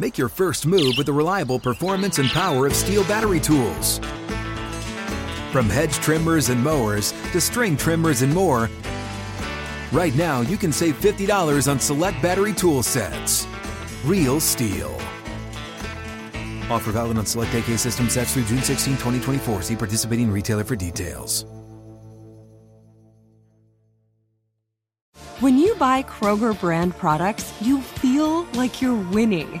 Make your first move with the reliable performance and power of STIHL battery tools. From hedge trimmers and mowers to string trimmers and more, right now you can save $50 on select battery tool sets. Real STIHL. Offer valid on select AK system sets through June 16, 2024. See participating retailer for details. When you buy Kroger brand products, you feel like you're winning.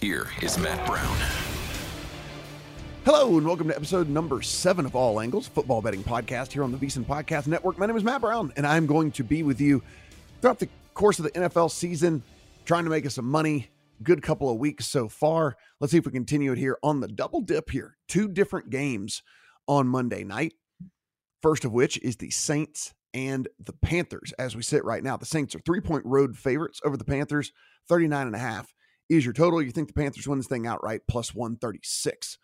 Here is Matt Brown. Hello and welcome to episode number seven of All Angles Football Betting Podcast here on the VSiN Podcast Network. My name is Matt Brown, and I'm going to be with you throughout the course of the NFL season, trying to make us some money. Good couple of weeks so far. Let's see if we continue it here on the double dip here. Two different games on Monday night. First of which is the Saints and the Panthers. As we sit right now, the Saints are three point road favorites over the Panthers, 39 and a half is your total. You think the Panthers win this thing outright, plus 136.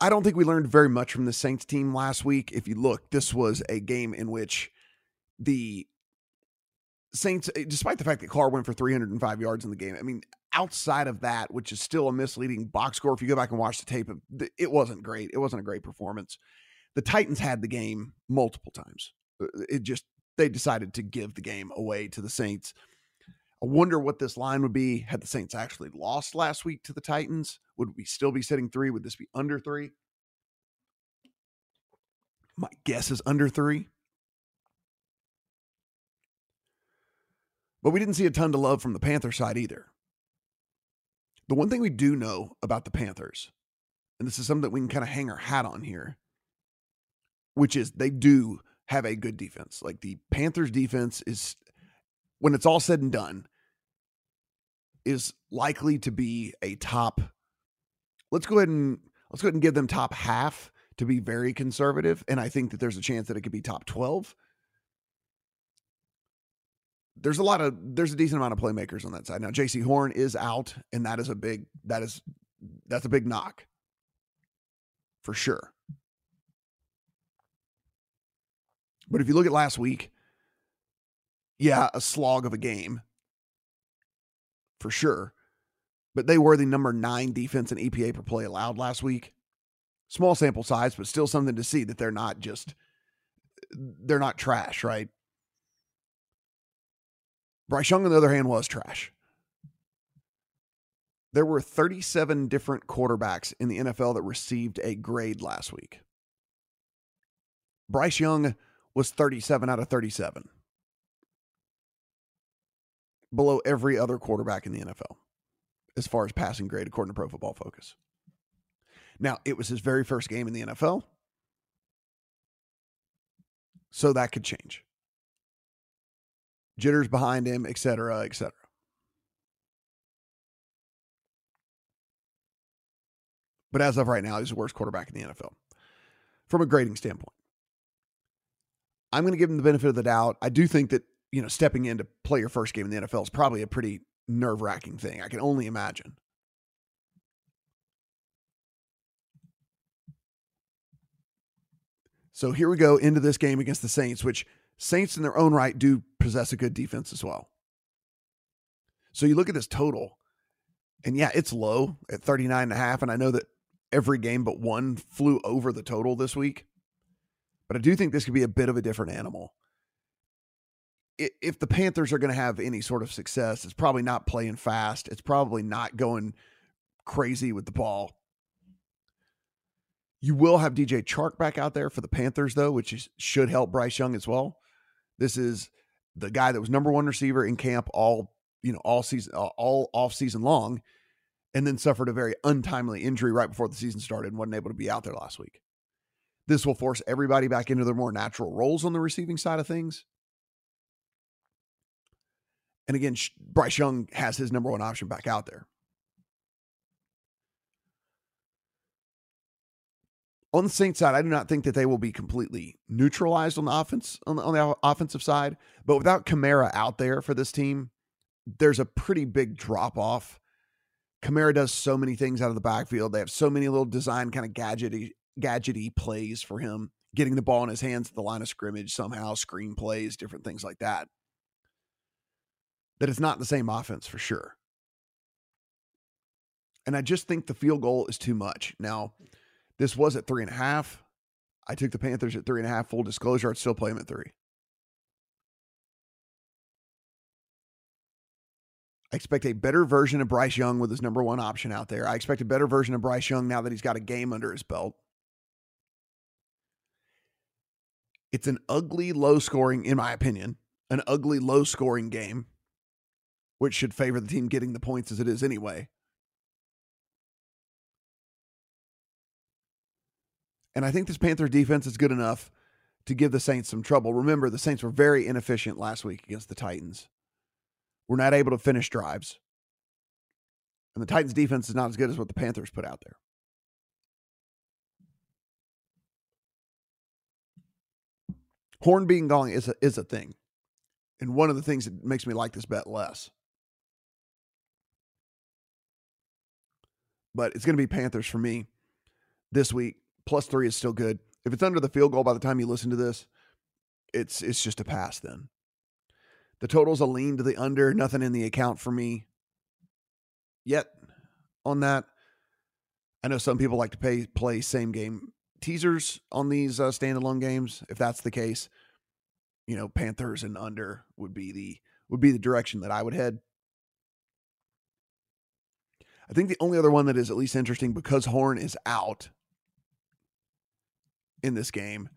I don't think we learned very much from the Saints team last week. If you look, this was a game in which the Saints, eh, despite the fact that Carr went for 305 yards in the game, I mean, outside of that, which is still a misleading box score, if you go back and watch the tape, it wasn't great. It wasn't a great performance. The Titans had the game multiple times. Uh, it just, they decided to give the game away to the Saints. I wonder what this line would be had the Saints actually lost last week to the Titans. Would we still be sitting three? Would this be under three? My guess is under three. But we didn't see a ton to love from the Panther side either. The one thing we do know about the Panthers, and this is something that we can kind of hang our hat on here, which is they do have a good defense. Like the Panthers defense is when it's all said and done, is likely to be a top. Let's go ahead and let's go ahead and give them top half to be very conservative, and I think that there's a chance that it could be top twelve. There's a lot of there's a decent amount of playmakers on that side now. Jaycee Horn is out, and that is a big that is that's a big knock for sure. But if you look at last week, yeah, a slog of a game for sure. But they were the number nine defense in EPA per play allowed last week. Small sample size, but still something to see that they're not just they're not trash, right? Bryce Young, on the other hand, was trash. There were 37 different quarterbacks in the NFL that received a grade last week. Bryce Young was 37 out of 37 below every other quarterback in the NFL as far as passing grade, according to Pro Football Focus. Now, it was his very first game in the NFL. So that could change. Jitters behind him, et cetera, et cetera. But as of right now, he's the worst quarterback in the NFL from a grading standpoint. I'm going to give him the benefit of the doubt. I do think that, you know, stepping in to play your first game in the NFL is probably a pretty nerve wracking thing. I can only imagine. So here we go into this game against the Saints, which Saints in their own right do possess a good defense as well. So you look at this total, and yeah, it's low at 39 and a half. And I know that every game but one flew over the total this week. But I do think this could be a bit of a different animal. If the Panthers are going to have any sort of success, it's probably not playing fast. It's probably not going crazy with the ball. You will have DJ Chark back out there for the Panthers, though, which is, should help Bryce Young as well. This is the guy that was number one receiver in camp all you know all season all off season long, and then suffered a very untimely injury right before the season started and wasn't able to be out there last week. This will force everybody back into their more natural roles on the receiving side of things. And again, Bryce Young has his number one option back out there. On the Saints side, I do not think that they will be completely neutralized on the offense on the, on the offensive side, but without Kamara out there for this team, there's a pretty big drop off. Kamara does so many things out of the backfield. They have so many little design kind of gadgety gadgety plays for him, getting the ball in his hands at the line of scrimmage somehow, screen plays, different things like that. That it's not the same offense for sure. And I just think the field goal is too much. Now, this was at three and a half. I took the Panthers at three and a half. Full disclosure, I'd still play them at three. I expect a better version of Bryce Young with his number one option out there. I expect a better version of Bryce Young now that he's got a game under his belt. It's an ugly, low scoring, in my opinion, an ugly, low scoring game, which should favor the team getting the points as it is anyway. And I think this Panther defense is good enough to give the Saints some trouble. Remember, the Saints were very inefficient last week against the Titans. We're not able to finish drives. And the Titans defense is not as good as what the Panthers put out there. Horn being gone is a, is a thing. And one of the things that makes me like this bet less. But it's going to be Panthers for me this week. Plus three is still good. If it's under the field goal by the time you listen to this, it's it's just a pass then. The total's a lean to the under, nothing in the account for me yet on that. I know some people like to pay play same game teasers on these uh, standalone games. If that's the case, you know, Panthers and under would be the would be the direction that I would head. I think the only other one that is at least interesting because Horn is out in this game,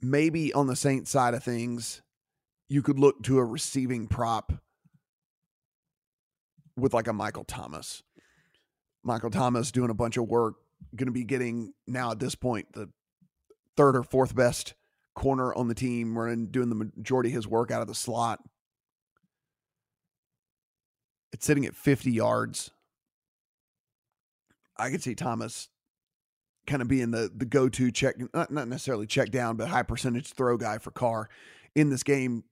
maybe on the Saints side of things, you could look to a receiving prop with like a Michael Thomas. Michael Thomas doing a bunch of work going to be getting now at this point the third or fourth best corner on the team, running doing the majority of his work out of the slot. It's sitting at 50 yards. I could see Thomas kind of being the the go-to check not, not necessarily check down but high percentage throw guy for Carr in this game.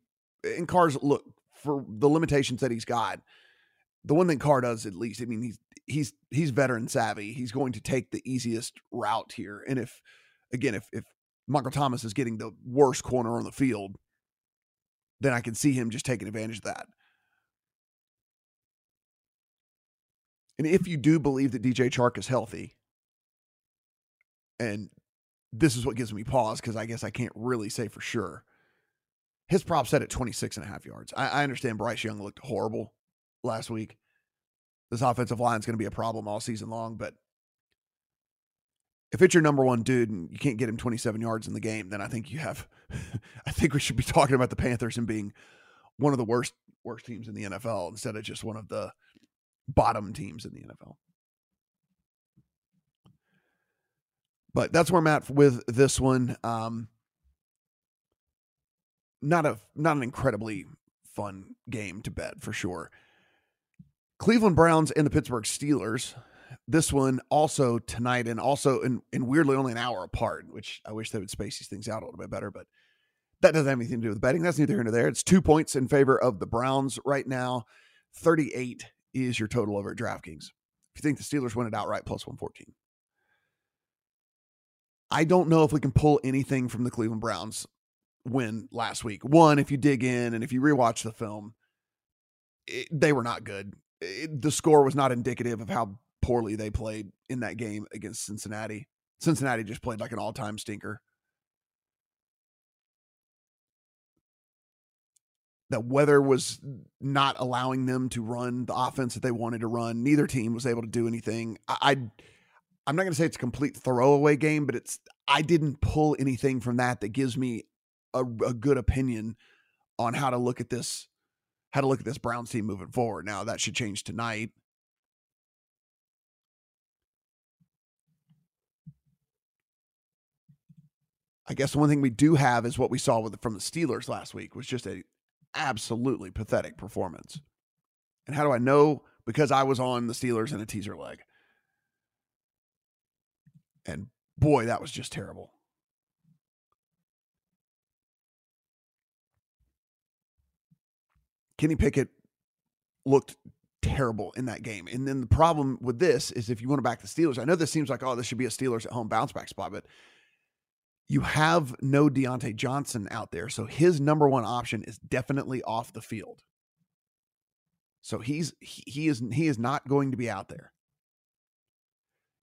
And Carr's look for the limitations that he's got. The one thing Carr does at least, I mean, he's he's he's veteran savvy. He's going to take the easiest route here. And if again, if if Michael Thomas is getting the worst corner on the field, then I can see him just taking advantage of that. And if you do believe that DJ Chark is healthy, and this is what gives me pause because I guess I can't really say for sure. His prop set at 26 and a half yards. I, I understand Bryce Young looked horrible last week this offensive line is going to be a problem all season long. But if it's your number one dude and you can't get him 27 yards in the game, then I think you have, I think we should be talking about the Panthers and being one of the worst, worst teams in the NFL instead of just one of the bottom teams in the NFL. But that's where I'm at with this one. Um, not a not an incredibly fun game to bet for sure. Cleveland Browns and the Pittsburgh Steelers. This one also tonight and also in, in weirdly only an hour apart, which I wish they would space these things out a little bit better, but that doesn't have anything to do with betting. That's neither here nor there. It's two points in favor of the Browns right now. 38 is your total over at DraftKings. If you think the Steelers win it outright, plus 114. I don't know if we can pull anything from the Cleveland Browns win last week. One, if you dig in and if you rewatch the film, it, they were not good. It, the score was not indicative of how poorly they played in that game against Cincinnati. Cincinnati just played like an all time stinker. The weather was not allowing them to run the offense that they wanted to run. Neither team was able to do anything. I, I I'm not going to say it's a complete throwaway game, but it's I didn't pull anything from that that gives me a, a good opinion on how to look at this how to look at this Browns team moving forward. Now that should change tonight. I guess the one thing we do have is what we saw with from the Steelers last week was just a absolutely pathetic performance. And how do I know? Because I was on the Steelers in a teaser leg. And boy, that was just terrible. Kenny Pickett looked terrible in that game. And then the problem with this is if you want to back the Steelers, I know this seems like, oh, this should be a Steelers at home bounce back spot, but you have no Diontae Johnson out there. So his number one option is definitely off the field. So he's he, he is he is not going to be out there.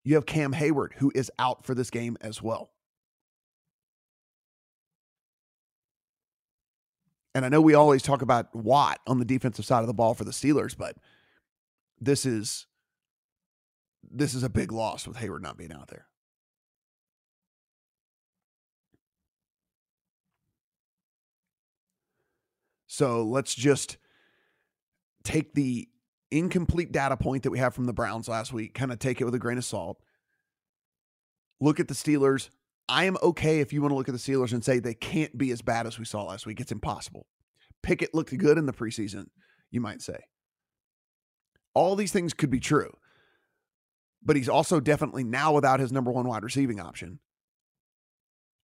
You have Cam Heyward who is out for this game as well. And I know we always talk about Watt on the defensive side of the ball for the Steelers, but this is this is a big loss with Heyward not being out there. So let's just take the incomplete data point that we have from the Browns last week, kind of take it with a grain of salt. Look at the Steelers. I am okay if you want to look at the Steelers and say they can't be as bad as we saw last week. It's impossible. Pickett looked good in the preseason, you might say. All these things could be true. But he's also definitely now without his number one wide receiving option.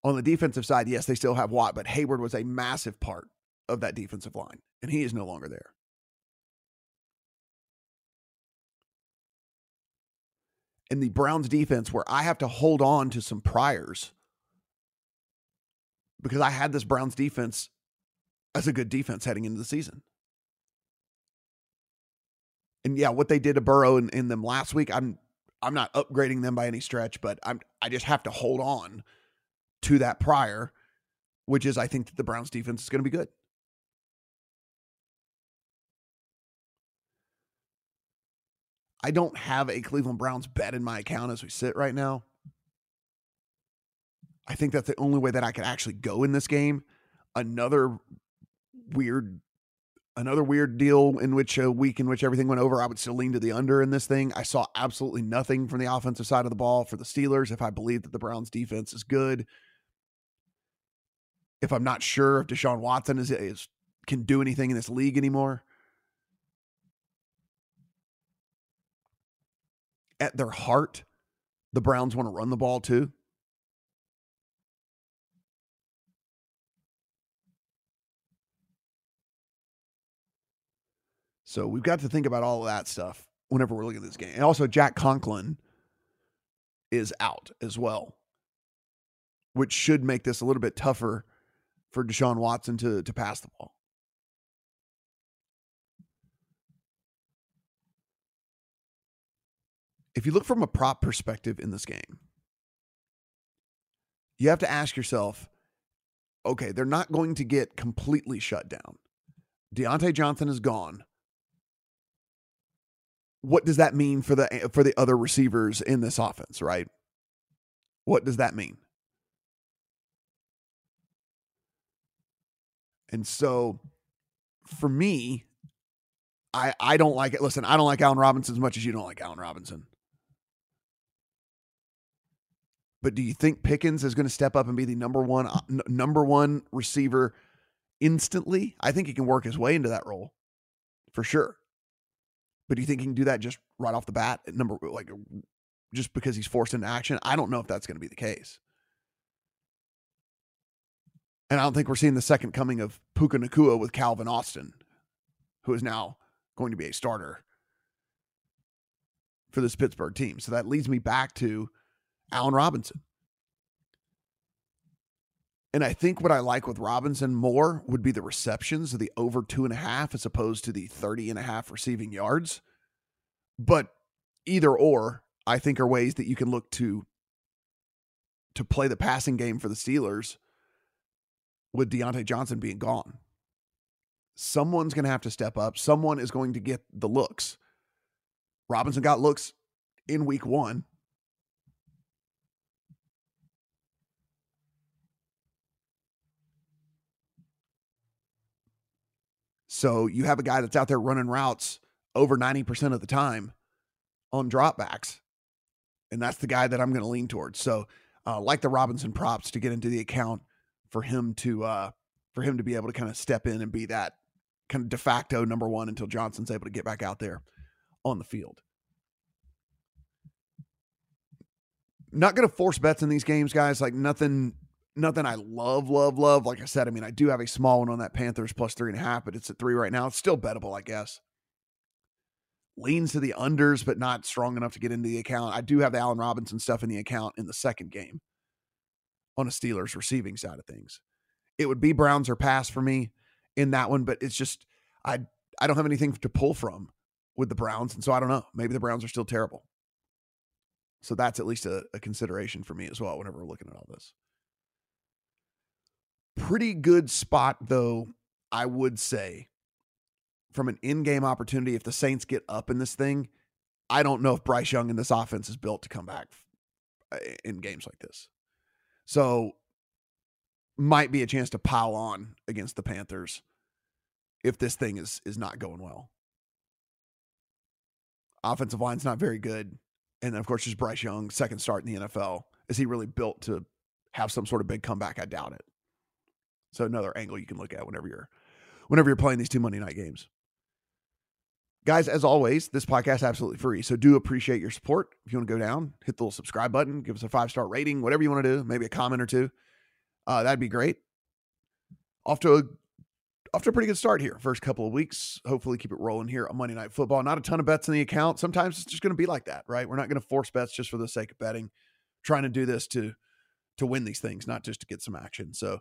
On the defensive side, yes, they still have Watt, but Heyward was a massive part of that defensive line, and he is no longer there. And the Browns defense where I have to hold on to some priors because I had this Browns defense as a good defense heading into the season. And yeah, what they did to Burrow in, in them last week, I'm I'm not upgrading them by any stretch, but I'm I just have to hold on to that prior, which is I think that the Browns defense is going to be good. I don't have a Cleveland Browns bet in my account as we sit right now. I think that's the only way that I could actually go in this game. Another weird another weird deal in which a week in which everything went over, I would still lean to the under in this thing. I saw absolutely nothing from the offensive side of the ball for the Steelers. If I believe that the Browns defense is good, if I'm not sure if Deshaun Watson is, is can do anything in this league anymore, at their heart, the Browns want to run the ball too. So we've got to think about all of that stuff whenever we're looking at this game. And also, Jack Conklin is out as well, which should make this a little bit tougher for Deshaun Watson to, to pass the ball. If you look from a prop perspective in this game, you have to ask yourself okay, they're not going to get completely shut down. Diontae Johnson is gone. What does that mean for the for the other receivers in this offense, right? What does that mean? And so for me, I I don't like it. Listen, I don't like Allen Robinson as much as you don't like Allen Robinson. But do you think Pickens is going to step up and be the number one uh, number one receiver instantly. I think he can work his way into that role for sure. But do you think he can do that just right off the bat? At number like just because he's forced into action? I don't know if that's going to be the case. And I don't think we're seeing the second coming of Puka Nacua with Calvin Austin, who is now going to be a starter for this Pittsburgh team. So that leads me back to Allen Robinson. And I think what I like with Robinson more would be the receptions of the over two and a half as opposed to the 30 and a half receiving yards. But either or, I think are ways that you can look to to play the passing game for the Steelers with Diontae Johnson being gone. Someone's going to have to step up. Someone is going to get the looks. Robinson got looks in week one. So you have a guy that's out there running routes over 90% of the time on dropbacks. And that's the guy that I'm going to lean towards. So, uh, like the Robinson props to get into the account for him to uh, for him to be able to kind of step in and be that kind of de facto number one until Johnson's able to get back out there on the field. Not going to force bets in these games, guys. Like nothing, nothing I love, love, love. Like I said, I mean, I do have a small one on that Panthers plus three and a half, but it's at three right now. It's still bettable, I guess. Leans to the unders, but not strong enough to get into the account. I do have the Allen Robinson stuff in the account in the second game on a Steelers receiving side of things. It would be Browns or pass for me in that one, but it's just I I don't have anything to pull from with the Browns, and so I don't know. Maybe the Browns are still terrible. So that's at least a, a consideration for me as well whenever we're looking at all this. Pretty good spot though, I would say, from an in-game opportunity. If the Saints get up in this thing, I don't know if Bryce Young and this offense is built to come back uh, in games like this. So might be a chance to pile on against the Panthers if this thing is is not going well. Offensive line's not very good. And then of course there's Bryce Young, second start in the NFL. Is he really built to have some sort of big comeback? I doubt it. So another angle you can look at whenever you're whenever you're playing these two Monday night games. Guys, as always, this podcast is absolutely free. So do appreciate your support. If you want to go down, hit the little subscribe button, give us a five star rating, whatever you want to do, maybe a comment or two. Uh, that'd be great. Off to a off to a pretty good start here. First couple of weeks. Hopefully keep it rolling here on Monday Night Football. Not a ton of bets in the account. Sometimes it's just going to be like that, right? We're not going to force bets just for the sake of betting. Trying to do this to to win these things, not just to get some action. So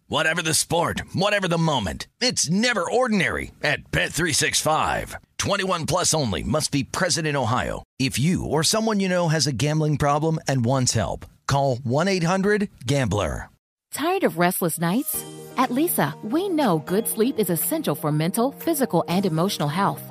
Whatever the sport, whatever the moment. It's never ordinary at Bet365. 21 plus only must be present in Ohio. If you or someone you know has a gambling problem and wants help, call 1-800-GAMBLER. Tired of restless nights? At Leesa, we know good sleep is essential for mental, physical, and emotional health.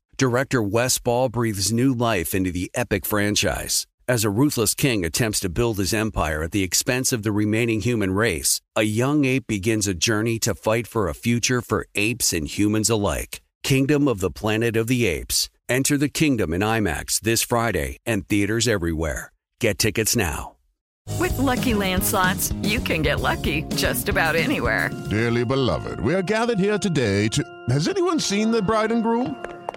Director Wes Ball breathes new life into the epic franchise. As a ruthless king attempts to build his empire at the expense of the remaining human race, a young ape begins a journey to fight for a future for apes and humans alike. Kingdom of the Planet of the Apes. Enter the kingdom in IMAX this Friday and theaters everywhere. Get tickets now. With Lucky Land slots, you can get lucky just about anywhere. Dearly beloved, we are gathered here today to. Has anyone seen the bride and groom?